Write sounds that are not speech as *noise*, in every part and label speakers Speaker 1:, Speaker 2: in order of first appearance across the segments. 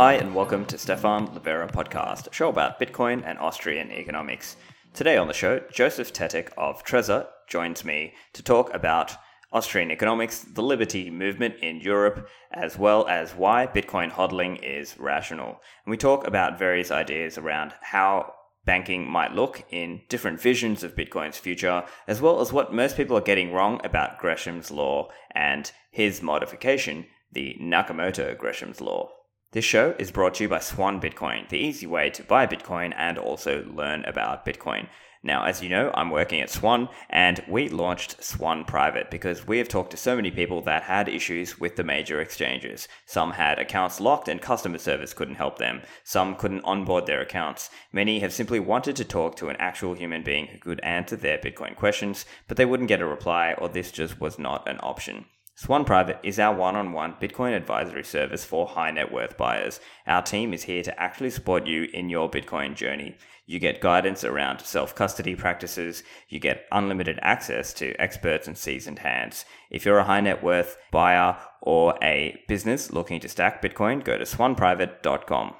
Speaker 1: Hi, and welcome to Stephan Livera podcast, a show about Bitcoin and Austrian economics. Today on the show, Joseph Tetek of Trezor joins me to talk about Austrian economics, the liberty movement in Europe, as well as why Bitcoin hodling is rational. And we talk about various ideas around how banking might look in different visions of Bitcoin's future, as well as what most people are getting wrong about Gresham's law and his modification, the Nakamoto Gresham's law. This show is brought to you by Swan Bitcoin, the easy way to buy Bitcoin and also learn about Bitcoin. Now, as you know, I'm working at Swan and we launched Swan Private because we have talked to so many people that had issues with the major exchanges. Some had accounts locked and customer service couldn't help them. Some couldn't onboard their accounts. Many have simply wanted to talk to an actual human being who could answer their Bitcoin questions, but they wouldn't get a reply or this just was not an option. Swan Private is our one on one Bitcoin advisory service for high net worth buyers. Our team is here to actually support you in your Bitcoin journey. You get guidance around self custody practices, you get unlimited access to experts and seasoned hands. If you're a high net worth buyer or a business looking to stack Bitcoin, go to swanprivate.com.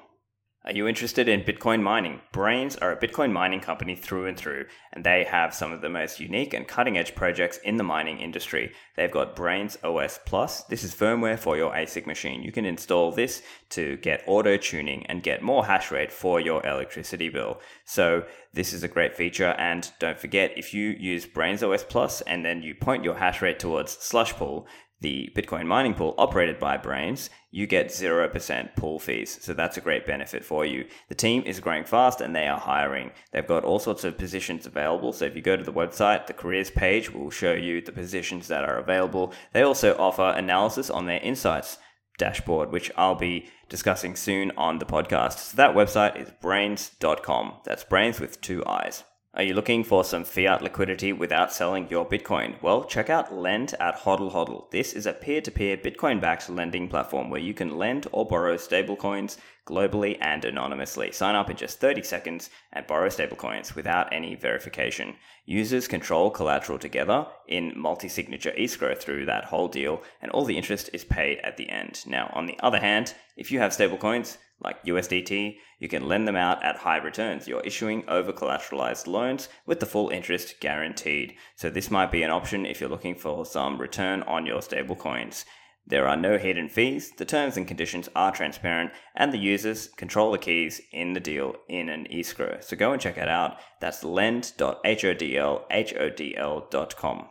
Speaker 1: Are you interested in Bitcoin mining? Braiins are a Bitcoin mining company through and through, and they have some of the most unique and cutting edge projects in the mining industry. They've got Braiins OS Plus. This is firmware for your ASIC machine. You can install this to get auto tuning and get more hash rate for your electricity bill. So, this is a great feature. And don't forget, if you use Braiins OS Plus and then you point your hash rate towards Slushpool, the Bitcoin mining pool operated by Braiins, you get 0% pool fees. So that's a great benefit for you. The team is growing fast and they are hiring. They've got all sorts of positions available. So if you go to the website, the careers page will show you the positions that are available. They also offer analysis on their insights dashboard, which I'll be discussing soon on the podcast. So that website is braiins.com. That's braiins with two i's. Are you looking for some fiat liquidity without selling your Bitcoin? Well, check out Lend at Hodl Hodl. This is a peer to peer Bitcoin backed lending platform where you can lend or borrow stablecoins globally and anonymously. Sign up in just 30 seconds and borrow stablecoins without any verification. Users control collateral together in multi signature escrow through that whole deal, and all the interest is paid at the end. Now, on the other hand, if you have stablecoins, like USDT, you can lend them out at high returns. You're issuing over collateralized loans with the full interest guaranteed. So, this might be an option if you're looking for some return on your stablecoins. There are no hidden fees, the terms and conditions are transparent, and the users control the keys in the deal in an escrow. So, go and check it out. That's lend.hodlhodl.com.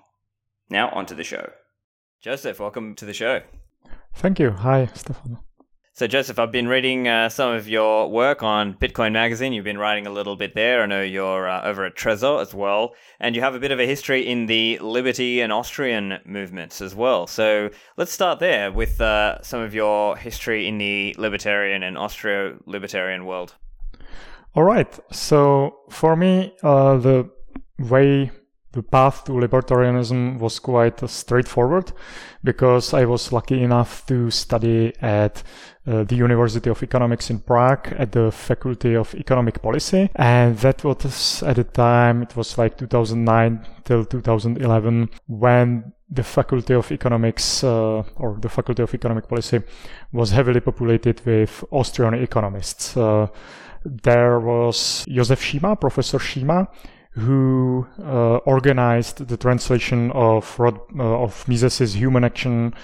Speaker 1: Now, on to the show. Joseph, welcome to the show.
Speaker 2: Thank you. Hi, Stefano.
Speaker 1: So, Joseph, I've been reading uh, some of your work on Bitcoin Magazine. You've been writing a little bit there. I know you're uh, over at Trezor as well. And you have a bit of a history in the Liberty and Austrian movements as well. So, let's start there with uh, some of your history in the libertarian and Austro libertarian world.
Speaker 2: All right. So, for me, uh, the way the path to libertarianism was quite straightforward because I was lucky enough to study at uh, the University of Economics in Prague at the Faculty of Economic Policy. And that was at the time, it was like 2009 till 2011 when the Faculty of Economics uh, or the Faculty of Economic Policy was heavily populated with Austrian economists. Uh, there was Josef Šíma, Professor Šíma, who uh, organized the translation of Rod, uh, of Mises's Human Action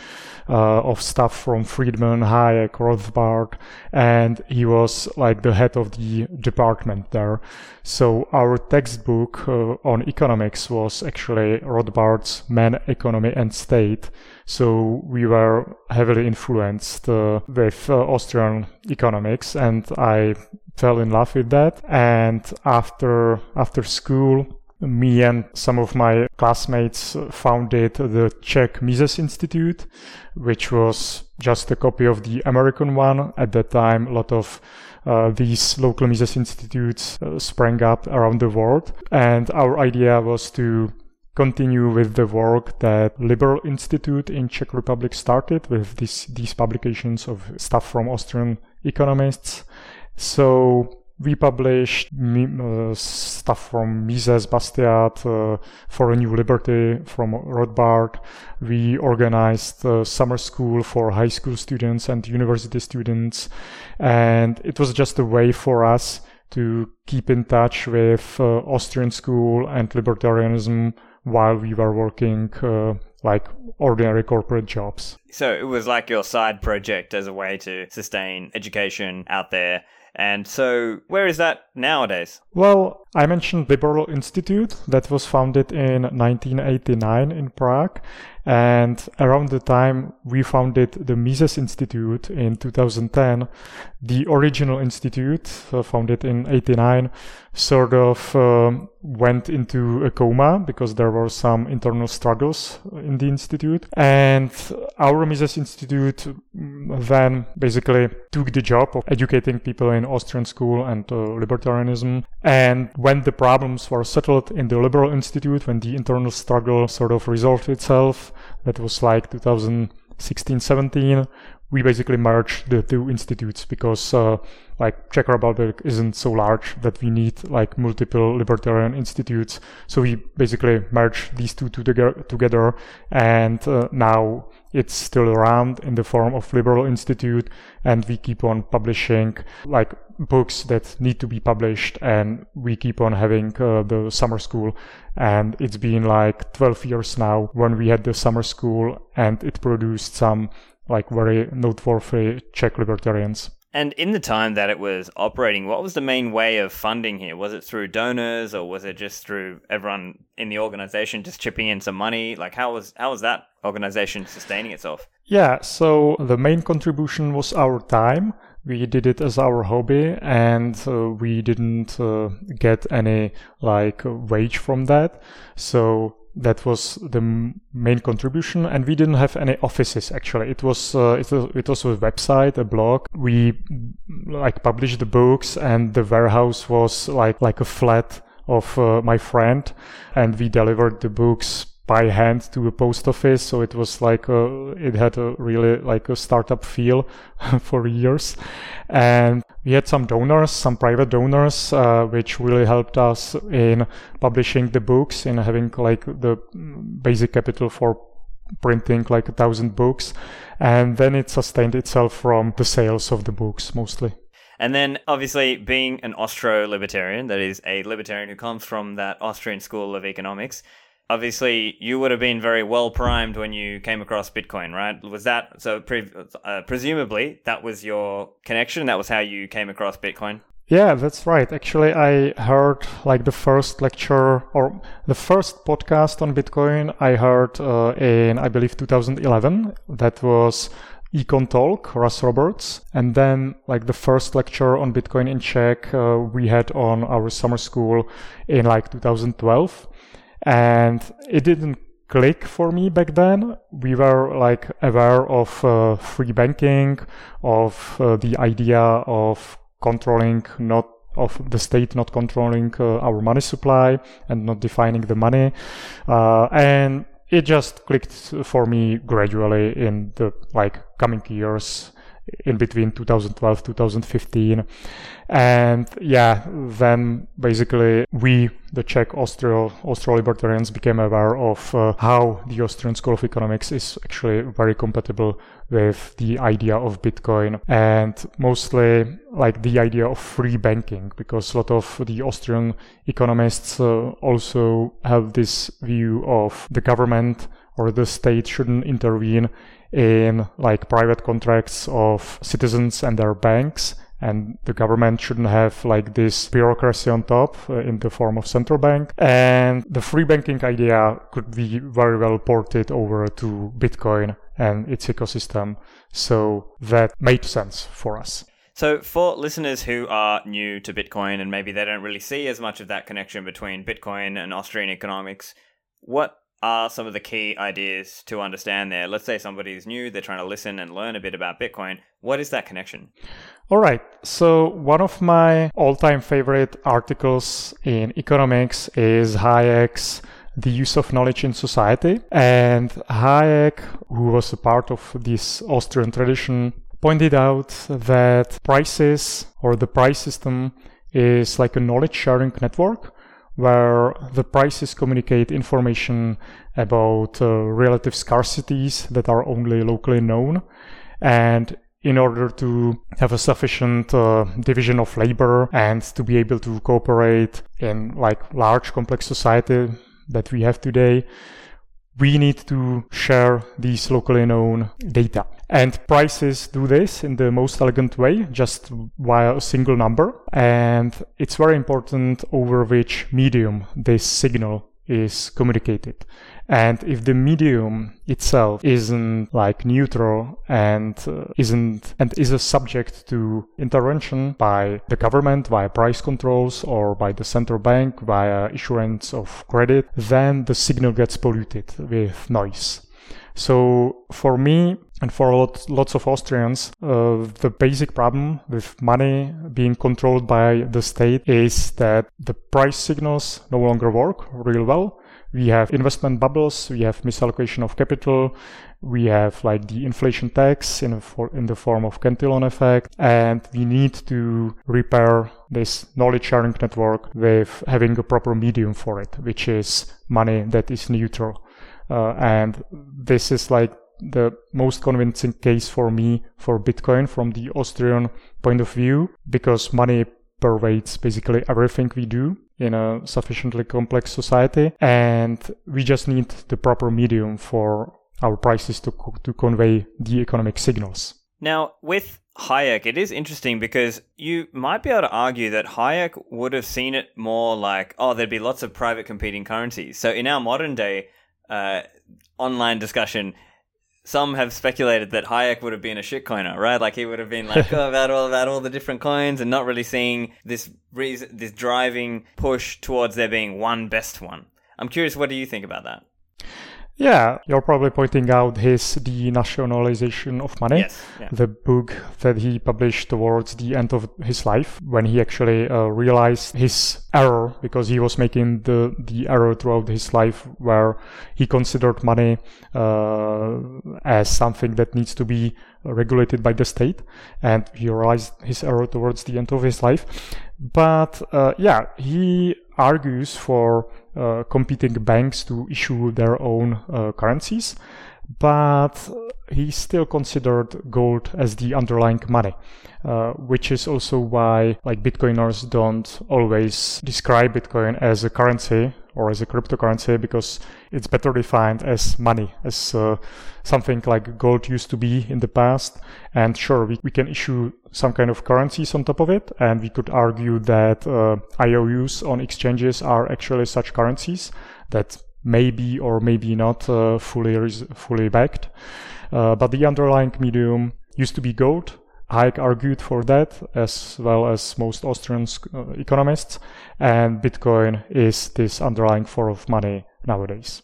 Speaker 2: uh, of stuff from Friedman, Hayek, Rothbard, and he was like the head of the department there. So our textbook uh, on economics was actually Rothbard's Man, Economy and State. So we were heavily influenced uh, with uh, Austrian economics, and I fell in love with that. And after after school, me and some of my classmates founded the Czech Mises Institute, which was just a copy of the American one. At that time, a lot of uh, these local Mises institutes uh, sprang up around the world. And our idea was to continue with the work that Liberal Institute in Czech Republic started with this, these publications of stuff from Austrian economists. So we published uh, stuff from Mises, Bastiat, uh, For a New Liberty from Rothbard. We organized summer school for high school students and university students. And it was just a way for us to keep in touch with uh, Austrian school and libertarianism while we were working uh, like ordinary corporate jobs.
Speaker 1: So it was like your side project as a way to sustain education out there. And so, where is that nowadays?
Speaker 2: Well, I mentioned the Liberal Institute that was founded in 1989 in Prague. And around the time we founded the Mises Institute in 2010, the original institute, uh, founded in 89, sort of um, went into a coma because there were some internal struggles in the institute. And our Mises Institute mm, then basically took the job of educating people in Austrian school and uh, libertarianism. And when the problems were settled in the Liberal Institute, when the internal struggle sort of resolved itself, that was like 2016 17 we basically merged the two institutes because uh, like Czech Republic isn't so large that we need like multiple libertarian institutes. So we basically merged these two together, and uh, now it's still around in the form of Liberal Institute, and we keep on publishing like books that need to be published, and we keep on having uh, the summer school, and it's been like 12 years now when we had the summer school, and it produced some like very noteworthy Czech libertarians.
Speaker 1: And in the time that it was operating, what was the main way of funding here? Was it through donors or was it just through everyone in the organization just chipping in some money? Like how was how was that organization sustaining itself?
Speaker 2: Yeah, so the main contribution was our time. We did it as our hobby and uh, we didn't uh, get any like wage from that. So that was the main contribution and we didn't have any offices actually. It was uh, it, was, it was a website a blog. We like published the books and the warehouse was like like a flat of uh, my friend and we delivered the books by hand to a post office. So it was like a, it had a really like a startup feel *laughs* for years. And we had some donors, some private donors, uh, which really helped us in publishing the books, and having like the basic capital for printing like a thousand books. And then it sustained itself from the sales of the books mostly.
Speaker 1: And then, obviously, being an Austro libertarian, that is, a libertarian who comes from that Austrian school of economics, obviously you would have been very well primed when you came across Bitcoin, right? Was that so? Pre- uh, presumably, that was your connection. That was how you came across Bitcoin.
Speaker 2: Yeah, that's right. Actually, I heard like the first lecture or the first podcast on Bitcoin I heard uh, in, I believe, 2011. That was Econ Talk, Russ Roberts. And then like the first lecture on Bitcoin in Czech uh, we had on our summer school in like 2012 and it didn't click for me back then. We were like aware of uh, free banking, of uh, the idea of controlling not of the state not controlling uh, our money supply and not defining the money, uh, and it just clicked for me gradually in the like coming years in between 2012 2015 and yeah then basically we the czech austro austro libertarians became aware of uh, how the austrian school of economics is actually very compatible with the idea of bitcoin. And mostly like the idea of free banking because a lot of the austrian economists uh, also have this view of the government or the state shouldn't intervene in like private contracts of citizens and their banks and the government shouldn't have like this bureaucracy on top uh, in the form of central bank. And the free banking idea could be very well ported over to bitcoin and its ecosystem. So that made sense for us.
Speaker 1: So, for listeners who are new to Bitcoin and maybe they don't really see as much of that connection between Bitcoin and Austrian economics, what are some of the key ideas to understand there? Let's say somebody's new, they're trying to listen and learn a bit about Bitcoin. What is that connection?
Speaker 2: All right. So, one of my all time favorite articles in economics is Hayek's The Use of Knowledge in Society. And Hayek, who was a part of this Austrian tradition, pointed out that prices or the price system is like a knowledge sharing network where the prices communicate information about uh, relative scarcities that are only locally known. And in order to have a sufficient uh, division of labor and to be able to cooperate in like large complex society that we have today, we need to share these locally known data. And prices do this in the most elegant way, just via a single number. And it's very important over which medium this signal is communicated. And if the medium itself isn't like neutral and uh, isn't and is a subject to intervention by the government via price controls or by the central bank via issuance of credit, then the signal gets polluted with noise. So for me and for lots, lots of Austrians, uh, the basic problem with money being controlled by the state is that the price signals no longer work real well we have investment bubbles, we have misallocation of capital, we have like the inflation tax in, for, in the form of Cantillon effect, and we need to repair this knowledge sharing network with having a proper medium for it, which is money that is neutral. Uh, and this is like the most convincing case for me for Bitcoin from the Austrian point of view, because money pervades basically everything we do in a sufficiently complex society and we just need the proper medium for our prices to, to convey the economic signals.
Speaker 1: Now, with Hayek, it is interesting because you might be able to argue that Hayek would have seen it more like, oh, there'd be lots of private competing currencies. So in our modern day uh, online discussion, some have speculated that Hayek would have been a shitcoiner, right? Like he would have been like *laughs* oh, about all about all the different coins and not really seeing this reason, this driving push towards there being one best one. I'm curious, what do you think about that?
Speaker 2: Yeah, you're probably pointing out his denationalization of money,
Speaker 1: yes, yeah.
Speaker 2: the book that he published towards the end of his life when he actually uh, realized his error because he was making the the error throughout his life where he considered money uh, as something that needs to be regulated by the state, and he realized his error towards the end of his life. But uh, yeah, he argues for uh, competing banks to issue their own uh, currencies, but he still considered gold as the underlying money, uh, which is also why like Bitcoiners don't always describe Bitcoin as a currency or as a cryptocurrency because it's better defined as money, as uh, something like gold used to be in the past. And sure, we, we can issue some kind of currencies on top of it. And we could argue that uh, IOUs on exchanges are actually such currencies that maybe or maybe not uh, fully, fully backed. Uh, but the underlying medium used to be gold Hayek argued for that, as well as most Austrian uh, economists, and Bitcoin is this underlying form of money nowadays.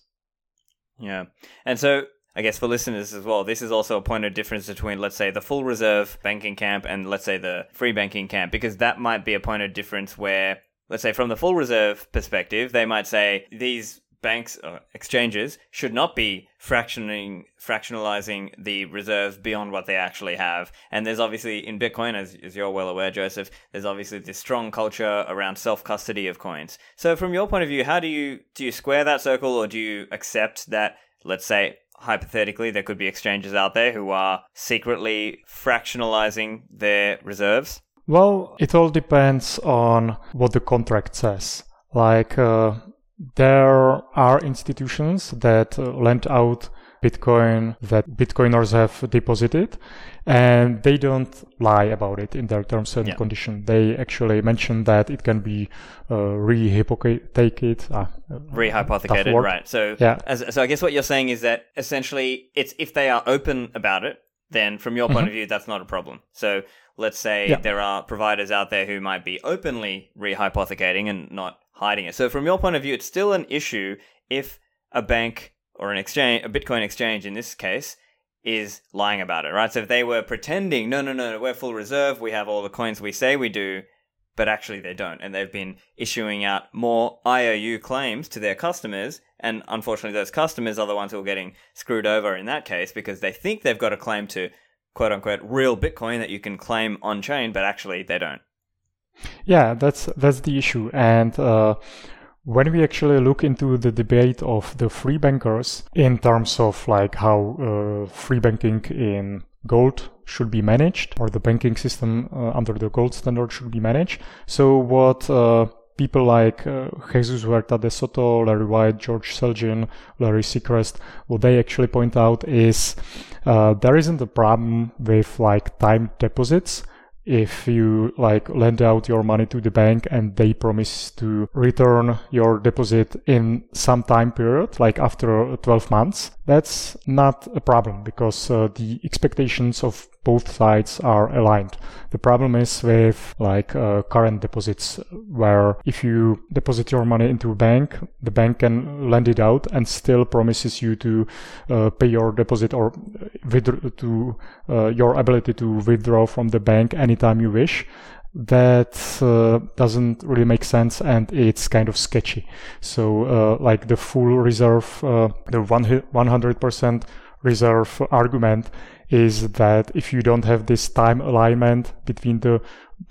Speaker 1: Yeah. And so I guess for listeners as well, this is also a point of difference between, let's say, the full reserve banking camp and, let's say, the free banking camp, because that might be a point of difference where, let's say, from the full reserve perspective, they might say these banks or exchanges should not be fractioning fractionalizing the reserves beyond what they actually have. And there's obviously in bitcoin as, as you're well aware joseph there's obviously this strong culture around self-custody of coins. So from your point of view how do you do you square that circle or do you accept that let's say hypothetically there could be exchanges out there who are secretly fractionalizing their reserves?
Speaker 2: Well it all depends on what the contract says. Like uh, there are institutions that uh, lend out Bitcoin that Bitcoiners have deposited, and they don't lie about it in their terms and yeah. conditions. They actually mention that it can be uh, rehypothecated.
Speaker 1: Uh, rehypothecated, right? So, yeah. As, so I guess what you're saying is that essentially, it's if they are open about it, then from your point mm-hmm. of view, that's not a problem. So let's say yeah. there are providers out there who might be openly rehypothecating and not hiding it. So from your point of view, it's still an issue if a bank or an exchange, a Bitcoin exchange in this case, is lying about it, right? So if they were pretending, no, no, no, we're full reserve, we have all the coins we say we do, but actually they don't, and they've been issuing out more IOU claims to their customers, and unfortunately those customers are the ones who are getting screwed over in that case because they think they've got a claim to quote unquote real Bitcoin that you can claim on chain, but actually they don't.
Speaker 2: Yeah, that's that's the issue, and uh, when we actually look into the debate of the free bankers in terms of like how uh, free banking in gold should be managed or the banking system uh, under the gold standard should be managed. So what uh, people like uh, Jesus Huerta de Soto, Larry White, George Selgin, Larry Sechrest, what they actually point out is uh, there isn't a problem with like time deposits if you like lend out your money to the bank and they promise to return your deposit in some time period like after 12 months that's not a problem because uh, the expectations of both sides are aligned. The problem is with like uh, current deposits where if you deposit your money into a bank, the bank can lend it out and still promises you to uh, pay your deposit or with to uh, your ability to withdraw from the bank anytime you wish that uh, doesn't really make sense and it's kind of sketchy. So, uh, like the full reserve, uh, the one 100% reserve argument is that if you don't have this time alignment between the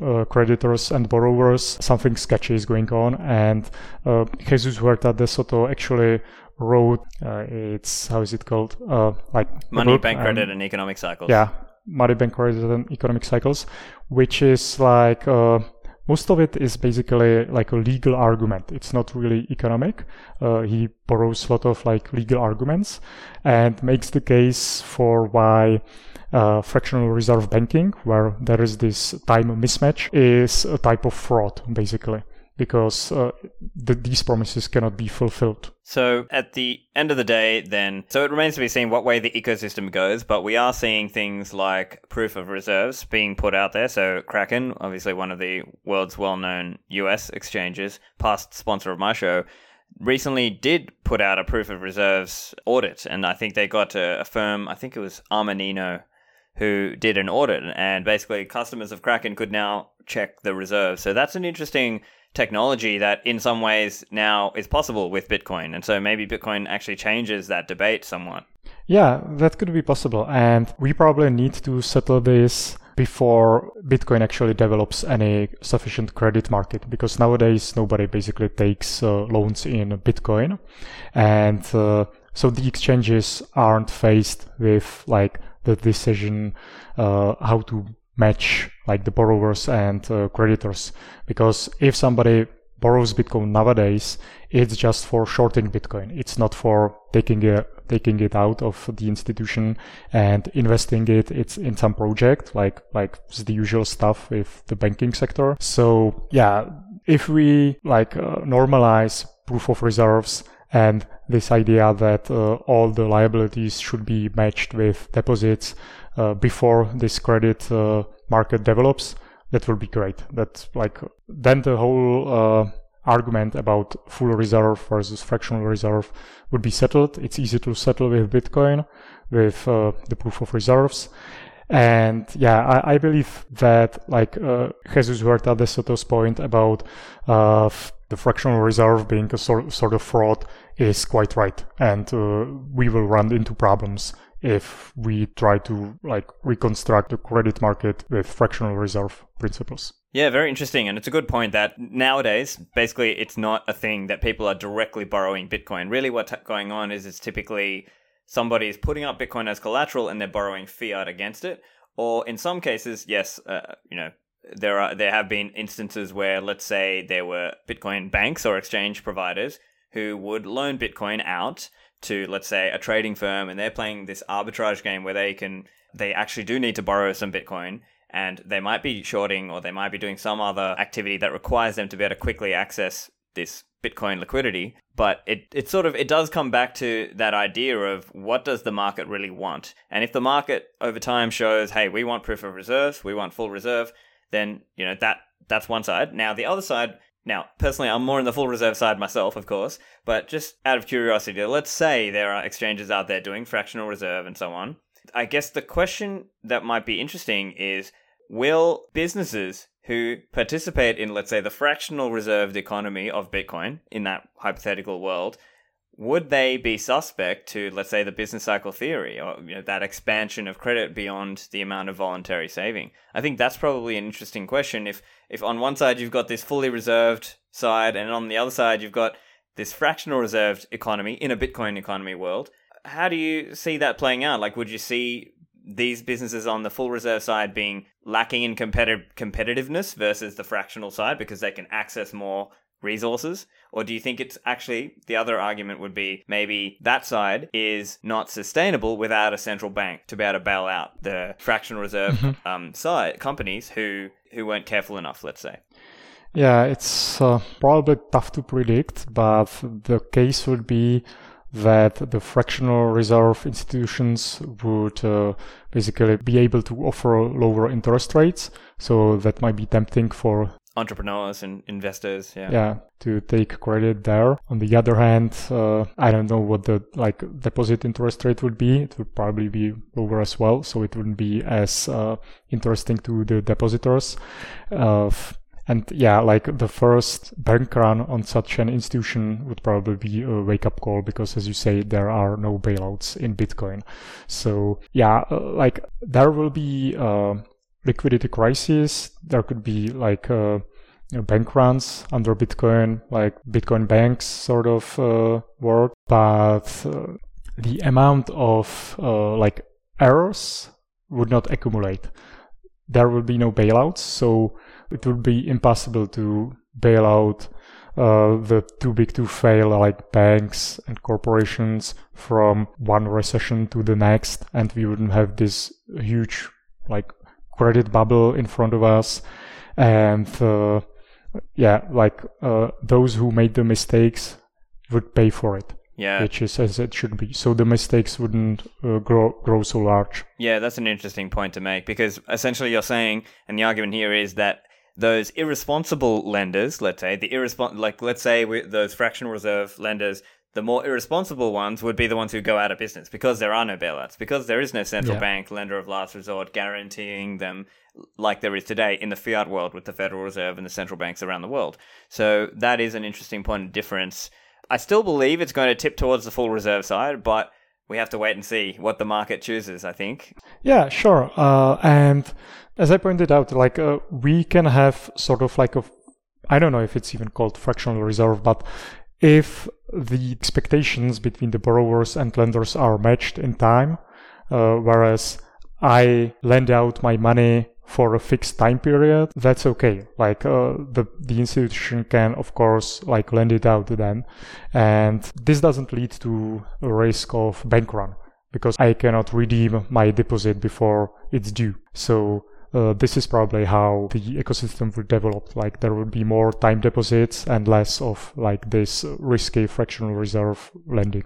Speaker 2: uh, creditors and borrowers, something sketchy is going on. And uh, Jesus Huerta de Soto actually wrote, uh, it's, how is it called? Uh, like
Speaker 1: Money, Bank Credit, and Economic Cycles.
Speaker 2: Yeah, Money, and Economic Cycles, which is like, uh, most of it is basically like a legal argument. It's not really economic. Uh, he borrows a lot of like legal arguments and makes the case for why uh, fractional reserve banking, where there is this time mismatch, is a type of fraud, basically because uh, the, these promises cannot be fulfilled.
Speaker 1: So, at the end of the day, then, so it remains to be seen what way the ecosystem goes, but we are seeing things like proof of reserves being put out there. So, Kraken, obviously one of the world's well known US exchanges, past sponsor of my show, recently did put out a proof of reserves audit, and I think they got a, a firm, I think it was Armanino, who did an audit, and basically customers of Kraken could now check the reserves. So that's an interesting technology that in some ways now is possible with Bitcoin. And so maybe Bitcoin actually changes that debate somewhat.
Speaker 2: Yeah, that could be possible. And we probably need to settle this before Bitcoin actually develops any sufficient credit market because nowadays nobody basically takes uh, loans in Bitcoin. And uh, so the exchanges aren't faced with like the decision uh, how to match like the borrowers and uh, creditors. Because if somebody borrows bitcoin nowadays it's just for shorting bitcoin. It's not for taking it taking it out of the institution and investing it it's in some project like like the usual stuff with the banking sector. So yeah if we like uh, normalize proof of reserves and this idea that uh, all the liabilities should be matched with deposits uh, before this credit uh, market develops, that will be great. That like then the whole uh, argument about full reserve versus fractional reserve would be settled. It's easy to settle with Bitcoin with uh, the proof of reserves. And yeah, I, I believe that like Jesus Huerta de Soto's point about uh, the fractional reserve being a sort, sort of fraud is quite right. And uh, we will run into problems if we try to like reconstruct the credit market with fractional reserve principles.
Speaker 1: Yeah, very interesting. And it's a good point that nowadays, basically, it's not a thing that people are directly borrowing Bitcoin. Really, what's going on is it's typically somebody is putting up Bitcoin as collateral and they're borrowing fiat against it. Or in some cases, yes, uh, you know, there are there have been instances where, let's say, there were Bitcoin banks or exchange providers who would loan Bitcoin out to let's say a trading firm and they're playing this arbitrage game where they can they actually do need to borrow some bitcoin and they might be shorting or they might be doing some other activity that requires them to be able to quickly access this bitcoin liquidity. But it, it sort of it does come back to that idea of what does the market really want? And if the market over time shows hey we want proof of reserves we want full reserve then you know that that's one side. Now the other side now, personally, I'm more in the full reserve side myself, of course, but just out of curiosity, let's say there are exchanges out there doing fractional reserve and so on. I guess the question that might be interesting is will businesses who participate in, let's say, the fractional reserved economy of Bitcoin in that hypothetical world, would they be suspect to, let's say, the business cycle theory or you know, that expansion of credit beyond the amount of voluntary saving? I think that's probably an interesting question. If if on one side you've got this fully reserved side, and on the other side you've got this fractional reserved economy in a Bitcoin economy world, how do you see that playing out? Like, would you see these businesses on the full reserve side being lacking in competitive competitiveness versus the fractional side because they can access more resources? Or do you think it's actually the other argument would be maybe that side is not sustainable without a central bank to be able to bail out the fractional reserve mm-hmm. um, side companies who who weren't careful enough, let's say?
Speaker 2: Yeah, it's uh, probably tough to predict, but the case would be that the fractional reserve institutions would uh, basically be able to offer lower interest rates. So that might be tempting for
Speaker 1: entrepreneurs and investors yeah.
Speaker 2: Yeah to take credit there. On the other hand uh, i don't know what the like deposit interest rate would be. It would probably be lower as well so it wouldn't be as uh, interesting to the depositors. Uh, and yeah like the first bank run on such an institution would probably be a wake up call because as you say there are no bailouts in bitcoin. So yeah uh, like there will be uh, liquidity crisis. There could be like uh, bank runs under Bitcoin, like Bitcoin banks sort of uh, work. But uh, the amount of uh, like errors would not accumulate. There will be no bailouts, so it would be impossible to bail out uh, the too big to fail like banks and corporations from one recession to the next and we wouldn't have this huge like credit bubble in front of us. And uh, yeah like uh, those who made the mistakes would pay for it
Speaker 1: yeah.
Speaker 2: which is as it should be. So the mistakes wouldn't uh, grow grow so large.
Speaker 1: Yeah that's an interesting point to make because essentially you're saying and the argument here is that those irresponsible lenders let's say the irrespon- like let's say those fractional reserve lenders the more irresponsible ones would be the ones who go out of business because there are no bailouts, because there is no central yeah. bank lender of last resort guaranteeing them like there is today in the fiat world with the Federal Reserve and the central banks around the world. So that is an interesting point of difference. I still believe it's going to tip towards the full reserve side, but we have to wait and see what the market chooses, I think.
Speaker 2: Yeah, sure. Uh, and as I pointed out, like uh, we can have sort of like a I don't know if it's even called fractional reserve, but if the expectations between the borrowers and lenders are matched in time, uh, whereas I lend out my money for a fixed time period, that's okay. Like uh, the the institution can, of course, like lend it out then, and this doesn't lead to a risk of bank run because I cannot redeem my deposit before it's due. So uh, this is probably how the ecosystem will develop. Like there will be more time deposits and less of like this risky fractional reserve lending.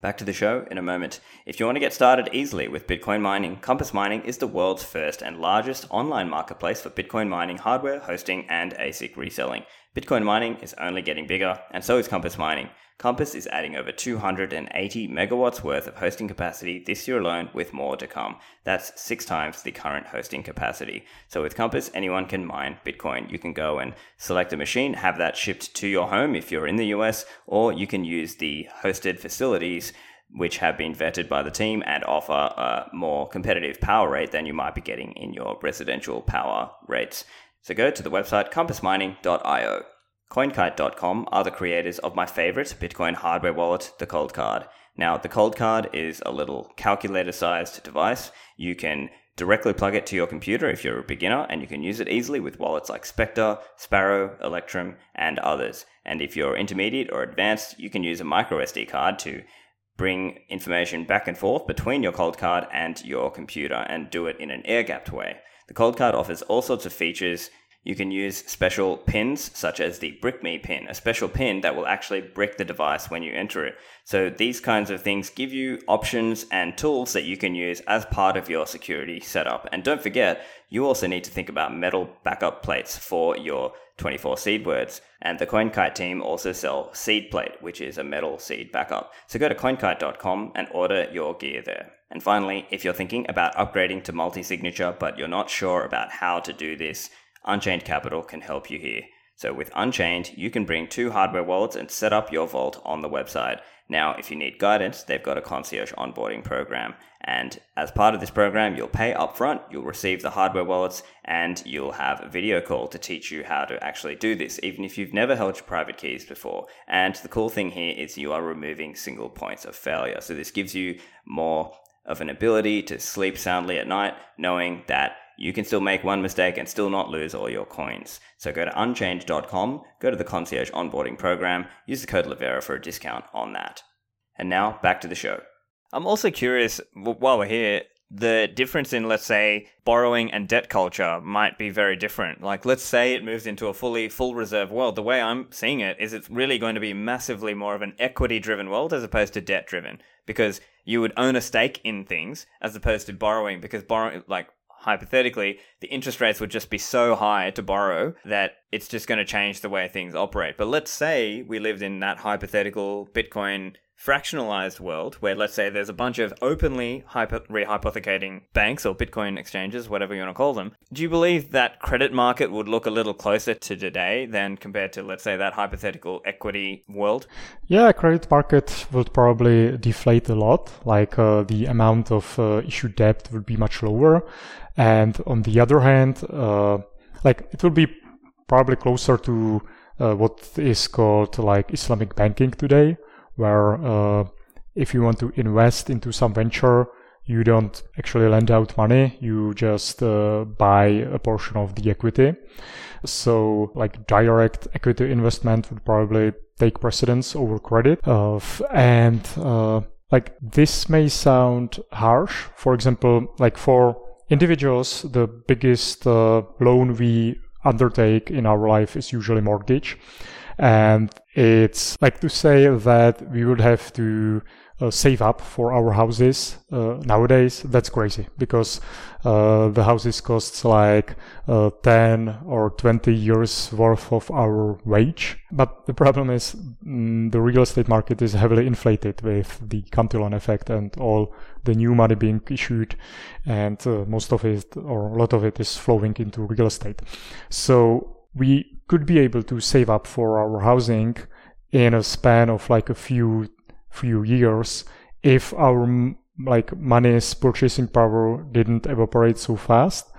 Speaker 1: Back to the show in a moment. If you want to get started easily with Bitcoin mining, Compass Mining is the world's first and largest online marketplace for Bitcoin mining hardware, hosting, and ASIC reselling. Bitcoin mining is only getting bigger, and so is Compass Mining. Compass is adding over 280 megawatts worth of hosting capacity this year alone, with more to come. That's six times the current hosting capacity. So with Compass, anyone can mine Bitcoin. You can go and select a machine, have that shipped to your home if you're in the US, or you can use the hosted facilities which have been vetted by the team and offer a more competitive power rate than you might be getting in your residential power rates. So go to the website compassmining.io. CoinKite.com are the creators of my favorite Bitcoin hardware wallet, the Cold Card. Now, the Cold Card is a little calculator sized device. You can directly plug it to your computer if you're a beginner, and you can use it easily with wallets like Specter, Sparrow, Electrum, and others. And if you're intermediate or advanced, you can use a micro SD card to bring information back and forth between your cold card and your computer and do it in an air gapped way. The cold card offers all sorts of features you can use special pins, such as the Brick Me pin, a special pin that will actually brick the device when you enter it. So these kinds of things give you options and tools that you can use as part of your security setup. And don't forget, you also need to think about metal backup plates for your 24 seed words. And the CoinKite team also sell Seed Plate, which is a metal seed backup. So go to coinkite.com and order your gear there. And finally, if you're thinking about upgrading to multi signature, but you're not sure about how to do this, Unchained Capital can help you here. So with Unchained, you can bring two hardware wallets and set up your vault on the website. Now, if you need guidance, they've got a concierge onboarding program. And as part of this program, you'll pay upfront, you'll receive the hardware wallets, and you'll have a video call to teach you how to actually do this, even if you've never held your private keys before. And the cool thing here is you are removing single points of failure. So this gives you more of an ability to sleep soundly at night, knowing that you can still make one mistake and still not lose all your coins. So go to unchained.com, go to the concierge onboarding program, use the code Livera for a discount on that. And now back to the show. I'm also curious, while we're here, the difference in, let's say, borrowing and debt culture might be very different. Like, let's say it moves into a fully full reserve world. The way I'm seeing it is it's really going to be massively more of an equity driven world as opposed to debt driven because you would own a stake in things as opposed to borrowing because borrowing, like, hypothetically, the interest rates would just be so high to borrow that it's just going to change the way things operate. But let's say we lived in that hypothetical Bitcoin fractionalized world where let's say there's a bunch of openly hypo- rehypothecating banks or bitcoin exchanges whatever you want to call them. Do you believe that credit market would look a little closer to today than compared to let's say that hypothetical equity world?
Speaker 2: Yeah credit market would probably deflate a lot. Like uh, the amount of uh, issued debt would be much lower and on the other hand uh, like it will be probably closer to uh, what is called like islamic banking today where uh, if you want to invest into some venture, you don't actually lend out money, you just uh, buy a portion of the equity. So, like direct equity investment would probably take precedence over credit. And uh, like this may sound harsh. For example, like for individuals, the biggest uh, loan we undertake in our life is usually mortgage. And it's like to say that we would have to uh, save up for our houses uh, nowadays. That's crazy because uh, the houses costs like uh, 10 or 20 years worth of our wage. But the problem is mm, the real estate market is heavily inflated with the Cantillon effect and all the new money being issued and uh, most of it or a lot of it is flowing into real estate. So we could be able to save up for our housing in a span of like a few few years if our like money's purchasing power didn't evaporate so fast.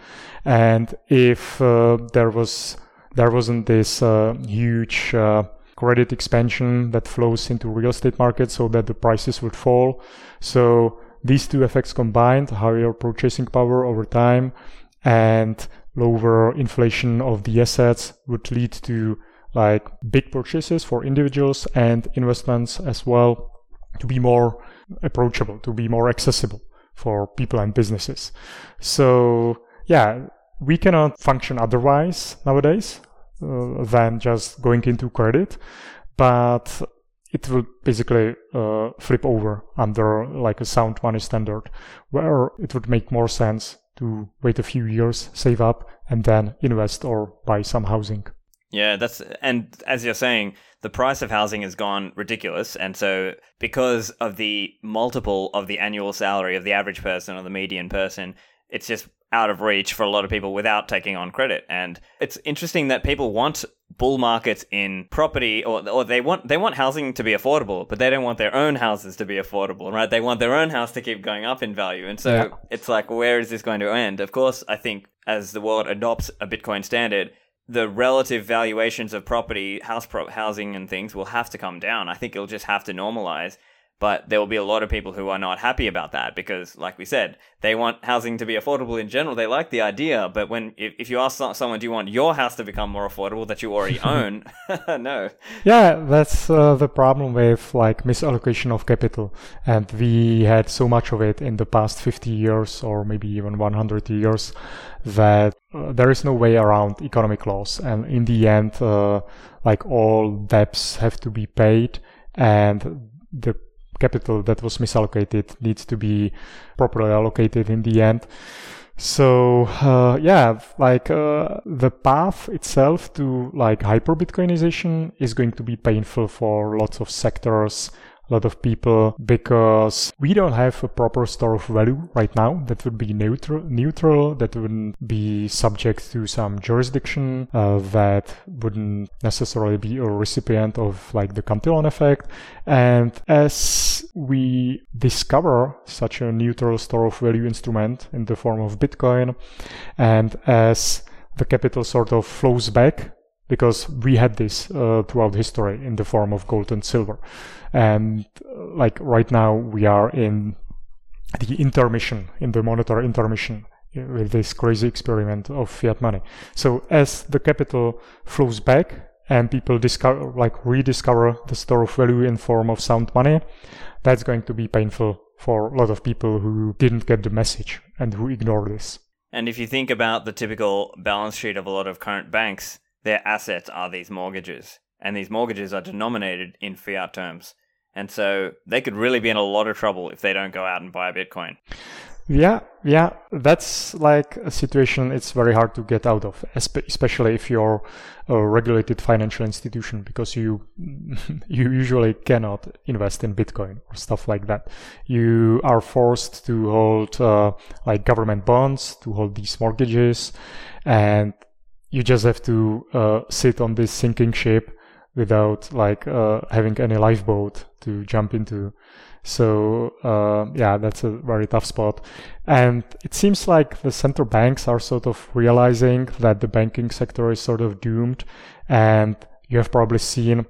Speaker 2: And if uh, there was there wasn't this uh, huge uh, credit expansion that flows into real estate market so that the prices would fall. So these two effects combined higher purchasing power over time and lower inflation of the assets would lead to like big purchases for individuals and investments as well to be more approachable, to be more accessible for people and businesses. So yeah, we cannot function otherwise nowadays uh, than just going into credit, but it will basically uh, flip over under like a sound money standard where it would make more sense to wait a few years, save up, and then invest or buy some housing.
Speaker 1: Yeah, that's and as you're saying, the price of housing has gone ridiculous, and so because of the multiple of the annual salary of the average person or the median person, it's just out of reach for a lot of people without taking on credit. And it's interesting that people want bull markets in property or or they want they want housing to be affordable, but they don't want their own houses to be affordable, right? They want their own house to keep going up in value. And so yeah. it's like where is this going to end? Of course, I think as the world adopts a Bitcoin standard, the relative valuations of property, house housing and things will have to come down. I think it'll just have to normalize but there will be a lot of people who are not happy about that because, like we said, they want housing to be affordable in general. They like the idea, but when if, if you ask someone, "Do you want your house to become more affordable that you already *laughs* own?" *laughs* no.
Speaker 2: Yeah, that's uh, the problem with like misallocation of capital, and we had so much of it in the past 50 years or maybe even 100 years that uh, there is no way around economic loss, and in the end, uh, like all debts have to be paid, and the capital that was misallocated needs to be properly allocated in the end. So uh, yeah, like uh, the path itself to like hyper Bitcoinization is going to be painful for lots of sectors, a lot of people because we don't have a proper store of value right now that would be neutral, neutral that wouldn't be subject to some jurisdiction, uh, that wouldn't necessarily be a recipient of like the Cantillon effect. And as we discover such a neutral store of value instrument in the form of Bitcoin, and as the capital sort of flows back because we had this uh, throughout history in the form of gold and silver. And uh, like right now, we are in the intermission, in the monetary intermission with this crazy experiment of fiat money. So as the capital flows back and people discover, like rediscover the store of value in form of sound money, that's going to be painful for a lot of people who didn't get the message and who ignore this.
Speaker 1: And if you think about the typical balance sheet of a lot of current banks, their assets are these mortgages, and these mortgages are denominated in fiat terms. And so they could really be in a lot of trouble if they don't go out and buy Bitcoin.
Speaker 2: Yeah, yeah, that's like a situation it's very hard to get out of, especially if you're a regulated financial institution, because you *laughs* you usually cannot invest in Bitcoin or stuff like that. You are forced to hold uh, like government bonds, to hold these mortgages, and you just have to uh, sit on this sinking ship without like uh, having any lifeboat to jump into. So uh, yeah, that's a very tough spot. And it seems like the central banks are sort of realizing that the banking sector is sort of doomed. And you have probably seen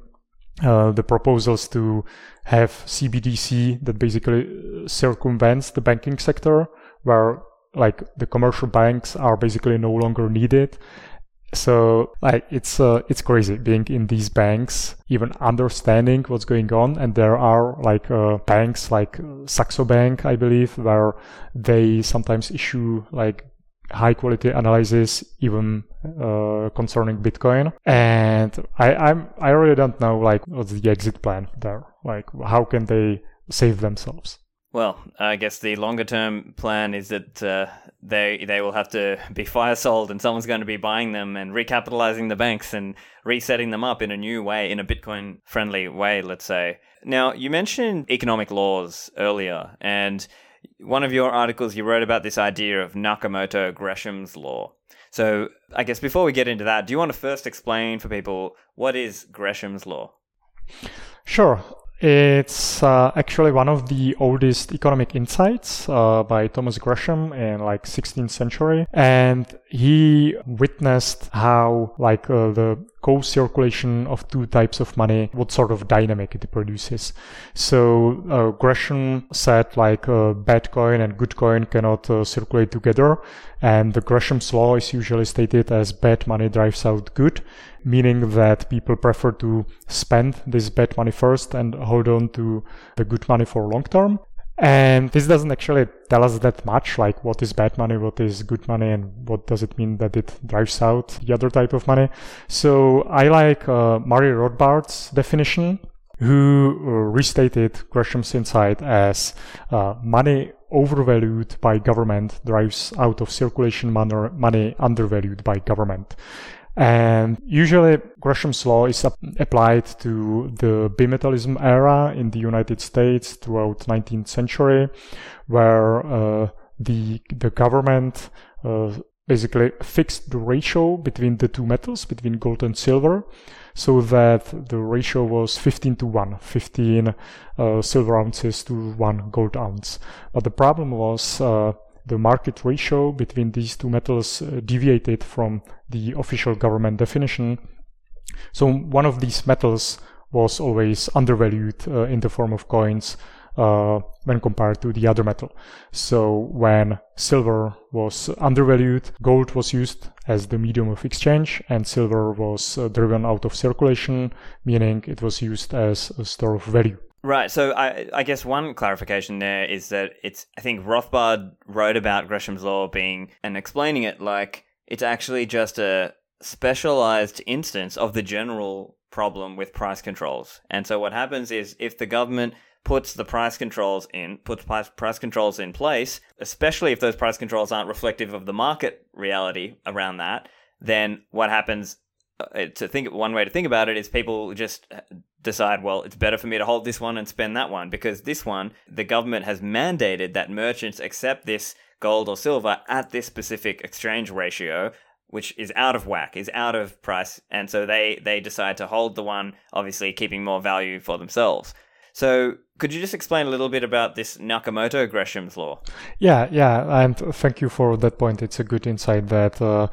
Speaker 2: uh, the proposals to have CBDC that basically uh, circumvents the banking sector, where like the commercial banks are basically no longer needed so like it's uh, it's crazy being in these banks, even understanding what's going on. And there are like uh, banks like Saxo Bank, I believe, where they sometimes issue like high quality analysis even uh, concerning Bitcoin. And I I'm I really don't know like what's the exit plan there. Like how can they save themselves?
Speaker 1: Well, I guess the longer term plan is that uh, they they will have to be fire sold, and someone's going to be buying them and recapitalizing the banks and resetting them up in a new way, in a Bitcoin friendly way, let's say. Now, you mentioned economic laws earlier, and one of your articles you wrote about this idea of Nakamoto Gresham's law. So, I guess before we get into that, do you want to first explain for people what is Gresham's law?
Speaker 2: Sure. It's uh, actually one of the oldest economic insights uh, by Thomas Gresham in like 16th century, and he witnessed how like uh, the co-circulation of two types of money, what sort of dynamic it produces. So uh, Gresham said like uh, bad coin and good coin cannot uh, circulate together, and the Gresham's law is usually stated as bad money drives out good, meaning that people prefer to spend this bad money first and hold on to the good money for long term. And this doesn't actually tell us that much, like what is bad money, what is good money, and what does it mean that it drives out the other type of money. So I like uh, Murray Rothbard's definition, who uh, restated Gresham's insight as uh, money overvalued by government drives out of circulation money undervalued by government. And usually Gresham's law is applied to the bimetallism era in the United States throughout 19th century, where uh, the the government uh, basically fixed the ratio between the two metals, between gold and silver, so that the ratio was 15 to 1, 15 uh, silver ounces to 1 gold ounce. But the problem was uh, the market ratio between these two metals uh, deviated from the official government definition. So one of these metals was always undervalued uh, in the form of coins uh, when compared to the other metal. So when silver was undervalued, gold was used as the medium of exchange and silver was driven out of circulation, meaning it was used as a store of value.
Speaker 1: Right. So I, I guess one clarification there is that it's I think Rothbard wrote about Gresham's law being and explaining it like it's actually just a specialized instance of the general problem with price controls. And so what happens is if the government puts the price controls in, puts price, controls in place, especially if those price controls aren't reflective of the market reality around that, then what happens to think one way to think about it is people just decide, well, it's better for me to hold this one and spend that one because this one, the government has mandated that merchants accept this gold or silver at this specific exchange ratio which is out of whack, is out of price, and so they they decide to hold the one, obviously keeping more value for themselves. So, could you just explain a little bit about this Nakamoto Gresham's law?
Speaker 2: Yeah, yeah, and thank you for that point. It's a good insight that uh,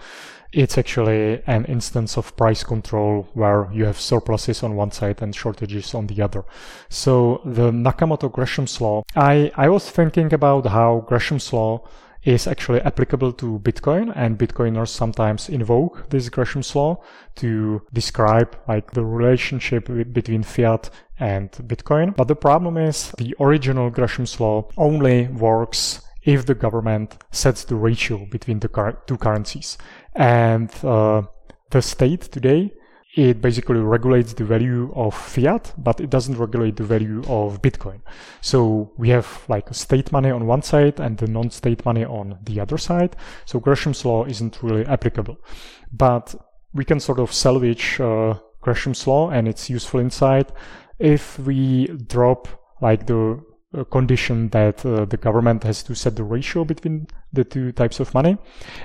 Speaker 2: it's actually an instance of price control where you have surpluses on one side and shortages on the other. So the Nakamoto Gresham's law, I, I was thinking about how Gresham's law is actually applicable to Bitcoin and Bitcoiners sometimes invoke this Gresham's law to describe like the relationship between fiat and Bitcoin. But the problem is the original Gresham's law only works if the government sets the ratio between the two currencies. And uh, the state today it basically regulates the value of fiat, but it doesn't regulate the value of Bitcoin. So we have like state money on one side and the non-state money on the other side. So Gresham's law isn't really applicable, but we can sort of salvage uh, Gresham's law and its useful insight if we drop like the condition that uh, the government has to set the ratio between the two types of money.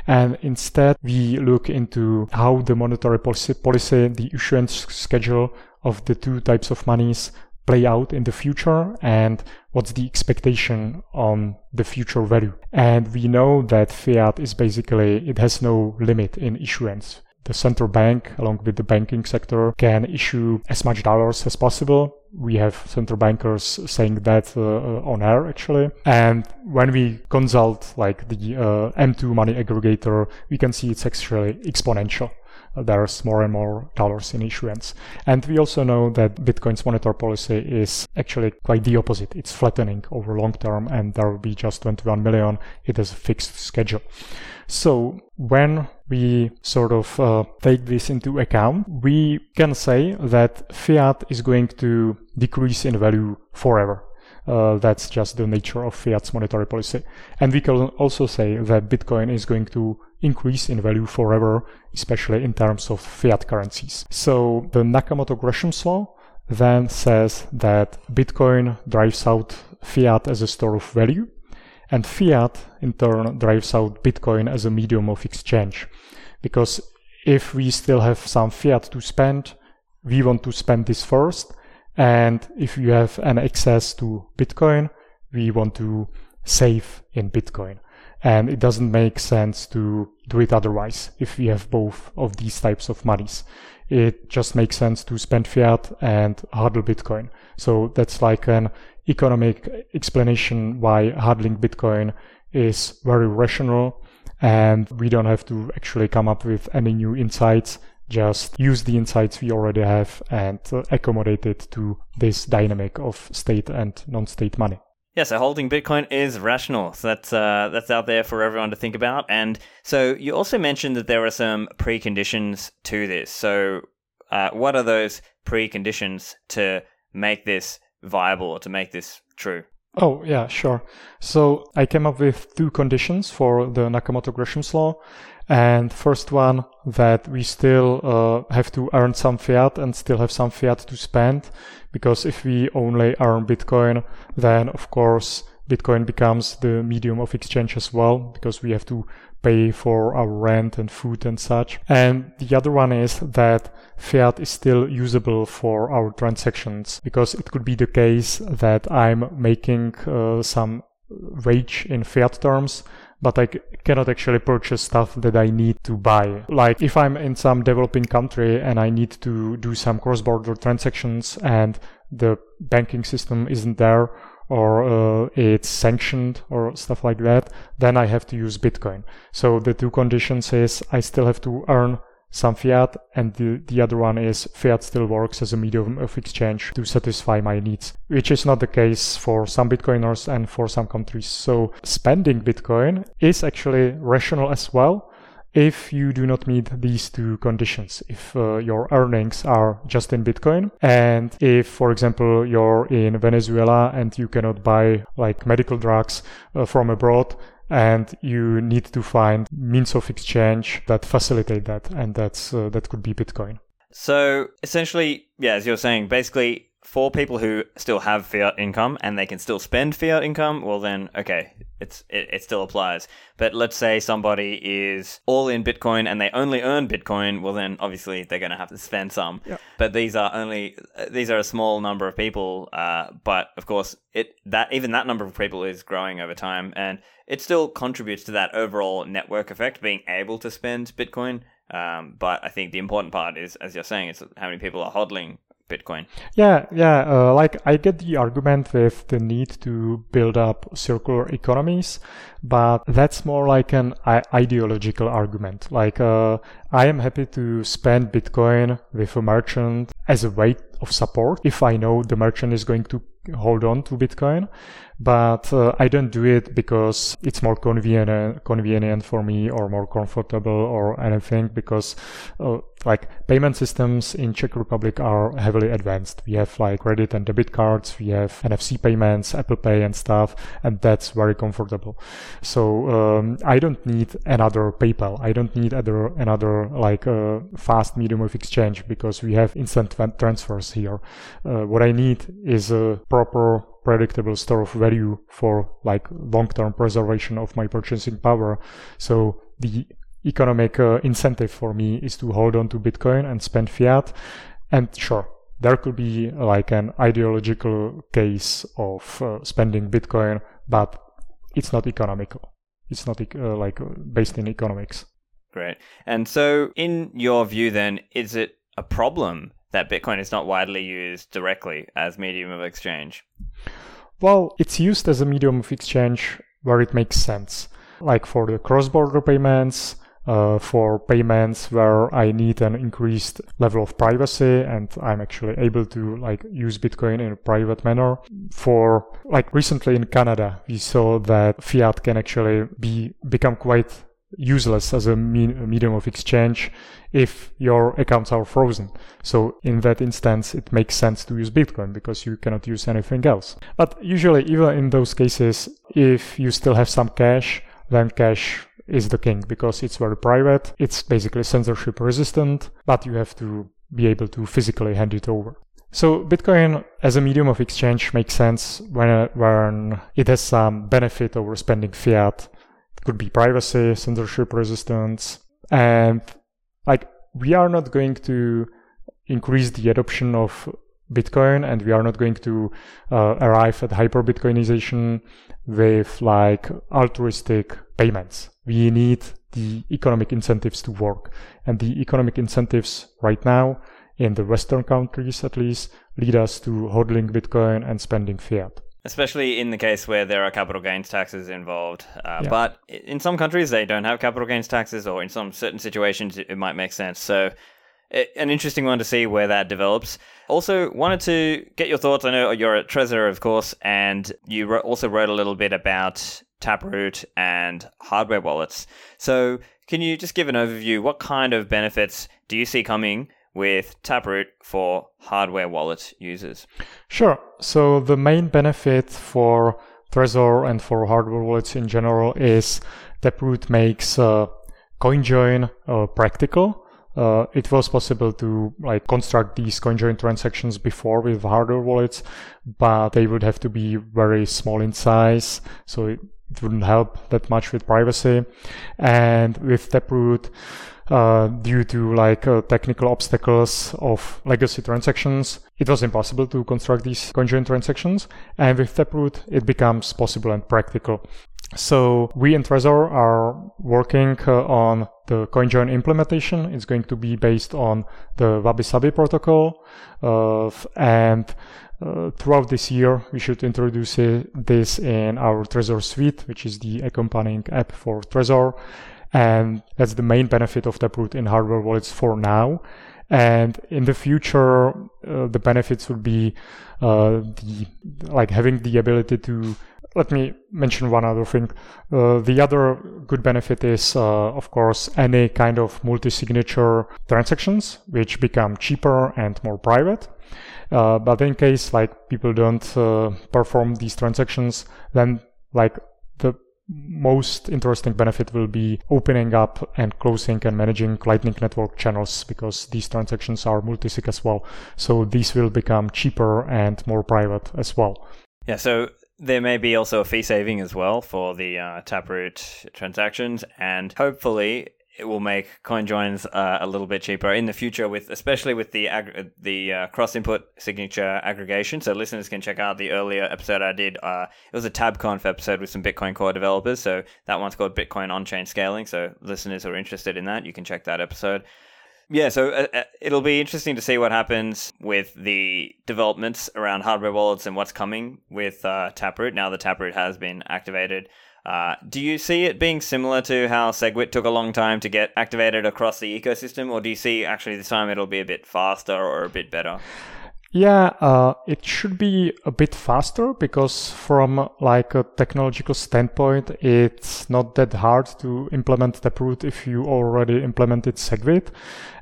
Speaker 2: And instead, we look into how the monetary policy, policy, the issuance schedule of the two types of monies play out in the future and what's the expectation on the future value. And we know that fiat is basically, it has no limit in issuance the central bank, along with the banking sector, can issue as much dollars as possible. We have central bankers saying that uh, on air actually. And when we consult like the uh, M2 money aggregator, we can see it's actually exponential there's more and more dollars in issuance. And we also know that Bitcoin's monetary policy is actually quite the opposite. It's flattening over long term and there will be just 21 million. It has a fixed schedule. So when we sort of uh, take this into account, we can say that fiat is going to decrease in value forever. Uh, that's just the nature of fiat's monetary policy. And we can also say that Bitcoin is going to increase in value forever, especially in terms of fiat currencies. So the Nakamoto Gresham's law then says that Bitcoin drives out fiat as a store of value, and fiat in turn drives out Bitcoin as a medium of exchange. Because if we still have some fiat to spend, we want to spend this first. And if you have an access to Bitcoin, we want to save in Bitcoin. And it doesn't make sense to do it otherwise if we have both of these types of monies. It just makes sense to spend fiat and hodl Bitcoin. So that's like an economic explanation why hodling Bitcoin is very rational and we don't have to actually come up with any new insights just use the insights we already have and accommodate it to this dynamic of state and non-state money
Speaker 1: yeah, so holding Bitcoin is rational. So that's uh, that's out there for everyone to think about. And so you also mentioned that there are some preconditions to this. So uh, what are those preconditions to make this viable or to make this true?
Speaker 2: Oh, yeah, sure. So I came up with two conditions for the Nakamoto Gresham's law. And first one that we still uh, have to earn some fiat and still have some fiat to spend because if we only earn Bitcoin, then of course Bitcoin becomes the medium of exchange as well because we have to pay for our rent and food and such. And the other one is that fiat is still usable for our transactions because it could be the case that I'm making uh, some wage in fiat terms but I cannot actually purchase stuff that I need to buy. Like if I'm in some developing country and I need to do some cross-border transactions and the banking system isn't there or uh, it's sanctioned or stuff like that, then I have to use Bitcoin. So the two conditions is I still have to earn some fiat, and the, the other one is fiat still works as a medium of exchange to satisfy my needs, which is not the case for some Bitcoiners and for some countries. So spending Bitcoin is actually rational as well if you do not meet these two conditions. If uh, your earnings are just in Bitcoin, and if, for example, you're in Venezuela and you cannot buy like medical drugs uh, from abroad, and you need to find means of exchange that facilitate that, and that's uh, that could be Bitcoin.
Speaker 1: So essentially, yeah, as you're saying, basically for people who still have fiat income and they can still spend fiat income, well then okay, it's it, it still applies. But let's say somebody is all in Bitcoin and they only earn Bitcoin, well then obviously they're going to have to spend some.
Speaker 2: Yep.
Speaker 1: But these are only these are a small number of people. Uh, but of course, it that even that number of people is growing over time, and it still contributes to that overall network effect, being able to spend Bitcoin. Um, but I think the important part is, as you're saying, it's how many people are hodling Bitcoin.
Speaker 2: Yeah, yeah. Uh, like I get the argument with the need to build up circular economies, but that's more like an ideological argument. Like uh, I am happy to spend Bitcoin with a merchant as a way of support if I know the merchant is going to hold on to Bitcoin but uh, I don't do it because it's more convenient convenient for me or more comfortable or anything because uh, like payment systems in Czech Republic are heavily advanced. We have like credit and debit cards, we have NFC payments, Apple Pay and stuff, and that's very comfortable. So um, I don't need another PayPal. I don't need other another like uh, fast medium of exchange because we have instant transfers here. Uh, what I need is a proper predictable store of value for like long-term preservation of my purchasing power. So the economic uh, incentive for me is to hold on to Bitcoin and spend fiat. And sure, there could be like an ideological case of uh, spending Bitcoin, but it's not economical. It's not uh, like uh, based in economics.
Speaker 1: Great. And so, in your view, then, is it a problem that Bitcoin is not widely used directly as medium of exchange?
Speaker 2: Well, it's used as a medium of exchange where it makes sense, like for the cross-border payments, uh, for payments where I need an increased level of privacy and I'm actually able to like use Bitcoin in a private manner. For like recently in Canada, we saw that fiat can actually be become quite useless as a medium of exchange if your accounts are frozen. So in that instance, it makes sense to use Bitcoin because you cannot use anything else. But usually, even in those cases, if you still have some cash, then cash is the king because it's very private. It's basically censorship resistant, but you have to be able to physically hand it over. So Bitcoin as a medium of exchange makes sense when, when it has some benefit over spending fiat could be privacy, censorship resistance, and like we are not going to increase the adoption of Bitcoin and we are not going to uh, arrive at hyper Bitcoinization with like altruistic payments. We need the economic incentives to work. And the economic incentives right now in the Western countries at least lead us to hodling Bitcoin and spending fiat
Speaker 1: especially in the case where there are capital gains taxes involved. Uh, yeah. But in some countries, they don't have capital gains taxes, or in some certain situations, it, might make sense. So, it, an interesting one to see where that develops. Also, wanted to get your thoughts. I know you're at Trezor, of course, and you wrote, also wrote a little bit about Taproot and hardware wallets. So, can you just give an overview? What kind of benefits do you see coming with Taproot for hardware wallet users?
Speaker 2: Sure. So the main benefit for Trezor and for hardware wallets in general is Taproot makes uh, CoinJoin uh, practical. Uh, it was possible to like construct these CoinJoin transactions before with hardware wallets, but they would have to be very small in size, so it, it wouldn't help that much with privacy. And with Taproot, uh, due to like uh, technical obstacles of legacy transactions. It was impossible to construct these CoinJoin transactions, and with Taproot, it becomes possible and practical. So we in Trezor are working uh, on the CoinJoin implementation. It's going to be based on the Wabi Sabi protocol, uh, and uh, throughout this year, we should introduce this in our Trezor Suite, which is the accompanying app for Trezor. And that's the main benefit of Taproot in hardware wallets for now. And in the future, uh, the benefits would be uh, the like having the ability to. Let me mention one other thing. Uh, the other good benefit is, uh, of course, any kind of multi-signature transactions, which become cheaper and more private. Uh, but in case like people don't uh, perform these transactions, then like the most interesting benefit will be opening up and closing and managing Lightning Network channels because these transactions are multisig as well. So these will become cheaper and more private as well.
Speaker 1: Yeah, so there may be also a fee saving as well for the uh, Taproot transactions, and hopefully it will make coin joins uh, a little bit cheaper in the future with especially with the ag- the uh, cross input signature aggregation. So listeners can check out the earlier episode i did uh, it was a tabconf episode with some bitcoin core developers. So that one's called bitcoin on-chain scaling. So listeners who are interested in that you can check that episode yeah, so uh, uh it'll be interesting to see what happens with the developments around hardware wallets and what's coming with uh, Taproot now the Taproot has been activated. Uh, do you see it being similar to how SegWit took a long time to get activated across the ecosystem, or do you see actually this time it'll be a bit faster or a bit better?
Speaker 2: Yeah, uh, it should be a bit faster because from like a technological standpoint, it's not that hard to implement Taproot if you already implemented SegWit.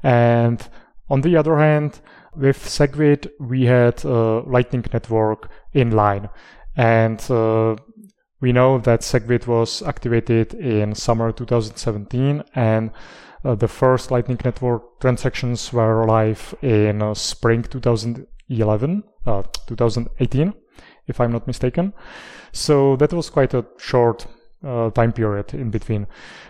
Speaker 2: And on the other hand, with SegWit, we had Lightning Network in line. And uh, we know that SegWit was activated in summer 2017 and uh, the first Lightning Network transactions were live in uh, spring 2011, uh, 2018, if I'm not mistaken. So that was quite a short uh, time period in between.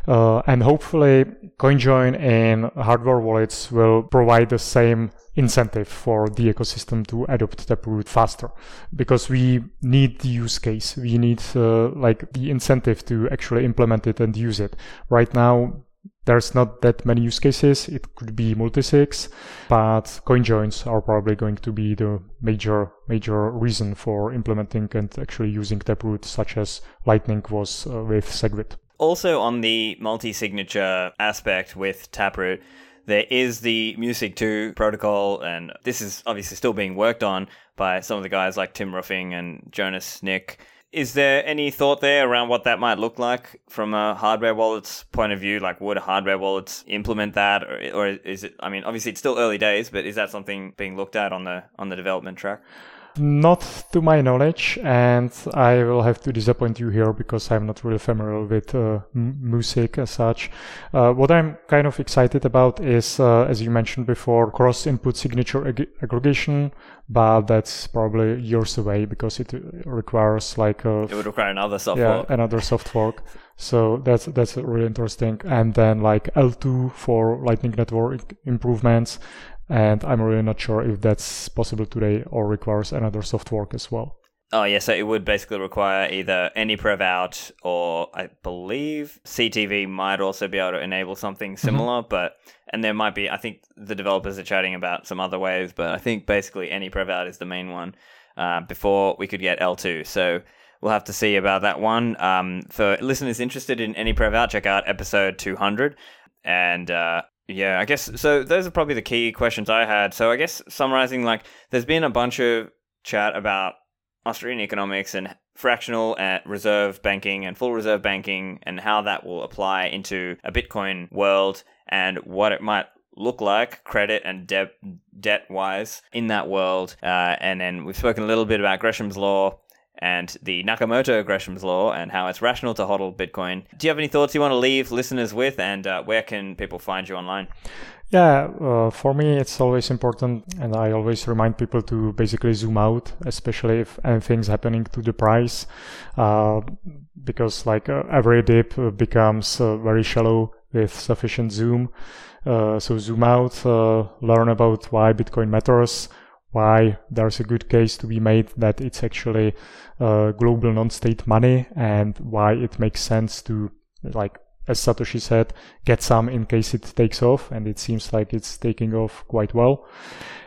Speaker 2: Uh, and hopefully CoinJoin and hardware wallets will provide the same incentive for the ecosystem to adopt Taproot faster because we need the use case. We need uh, like the incentive to actually implement it and use it. Right now, there's not that many use cases. It could be multisigs, but CoinJoins are probably going to be the major major reason for implementing and actually using Taproot, such as Lightning was uh, with SegWit.
Speaker 1: Also, on the multi-signature aspect with Taproot, there is the MuSig2 protocol, and this is obviously still being worked on by some of the guys like Tim Ruffing and Jonas Nick. Is there any thought there around what that might look like from a hardware wallet's point of view? Like, would hardware wallets implement that, or, or is it? I mean, obviously, it's still early days, but is that something being looked at on the on the development track?
Speaker 2: Not to my knowledge, and I will have to disappoint you here because I'm not really familiar with uh, MuSig as such. Uh, what I'm kind of excited about is, uh, as you mentioned before, cross-input signature ag- aggregation, but that's probably years away because it requires like a,
Speaker 1: it would require another soft
Speaker 2: yeah,
Speaker 1: fork.
Speaker 2: another soft fork. So that's that's really interesting. And then like eltoo for Lightning Network improvements, and I'm really not sure if that's possible today or requires another soft fork as well.
Speaker 1: Oh yeah, so it would basically require either AnyPrevOut or I believe CTV might also be able to enable something mm-hmm. similar, mm-hmm. but and there might be I think the developers are chatting about some other ways, but I think basically AnyPrevOut is the main one uh, before we could get eltoo. So we'll have to see about that one. Um, for listeners interested in AnyPrevOut, check out episode 200. And uh, yeah, I guess so. Those are probably the key questions I had. So I guess summarizing, like, there's been a bunch of chat about Austrian economics and fractional reserve banking and full reserve banking and how that will apply into a Bitcoin world and what it might look like credit and debt debt wise in that world. Uh, and then we've spoken a little bit about Gresham's law and the Nakamoto Gresham's law and how it's rational to hodl Bitcoin. Do you have any thoughts you want to leave listeners with, and uh, where can people find you online?
Speaker 2: Yeah, uh, for me, it's always important, and I always remind people to basically zoom out, especially if anything's happening to the price, uh, because like uh, every dip becomes uh, very shallow with sufficient zoom. Uh, so zoom out, learn about why Bitcoin matters, why there's a good case to be made that it's actually uh, global non-state money and why it makes sense to like as Satoshi said, get some in case it takes off, and it seems like it's taking off quite well.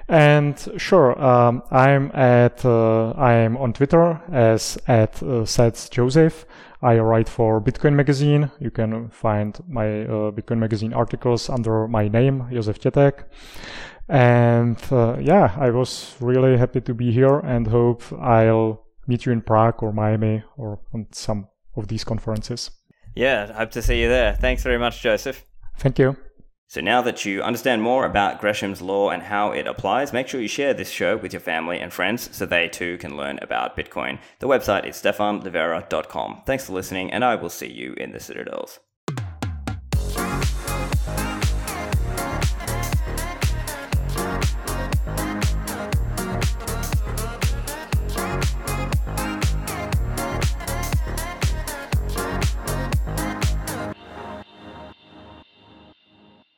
Speaker 2: And sure, um, I'm at uh, I'm on Twitter as at uh, Sets Joseph. I write for Bitcoin Magazine. You can find my uh, Bitcoin Magazine articles under my name, Josef Tetek. And uh, yeah, I was really happy to be here and hope I'll meet you in Prague or Miami or on some of these conferences.
Speaker 1: Yeah, hope to see you there. Thanks very much, Joseph.
Speaker 2: Thank you.
Speaker 1: So now that you understand more about Gresham's law and how it applies, make sure you share this show with your family and friends so they too can learn about Bitcoin. The website is stephanlivera.com. Thanks for listening, and I will see you in the Citadels.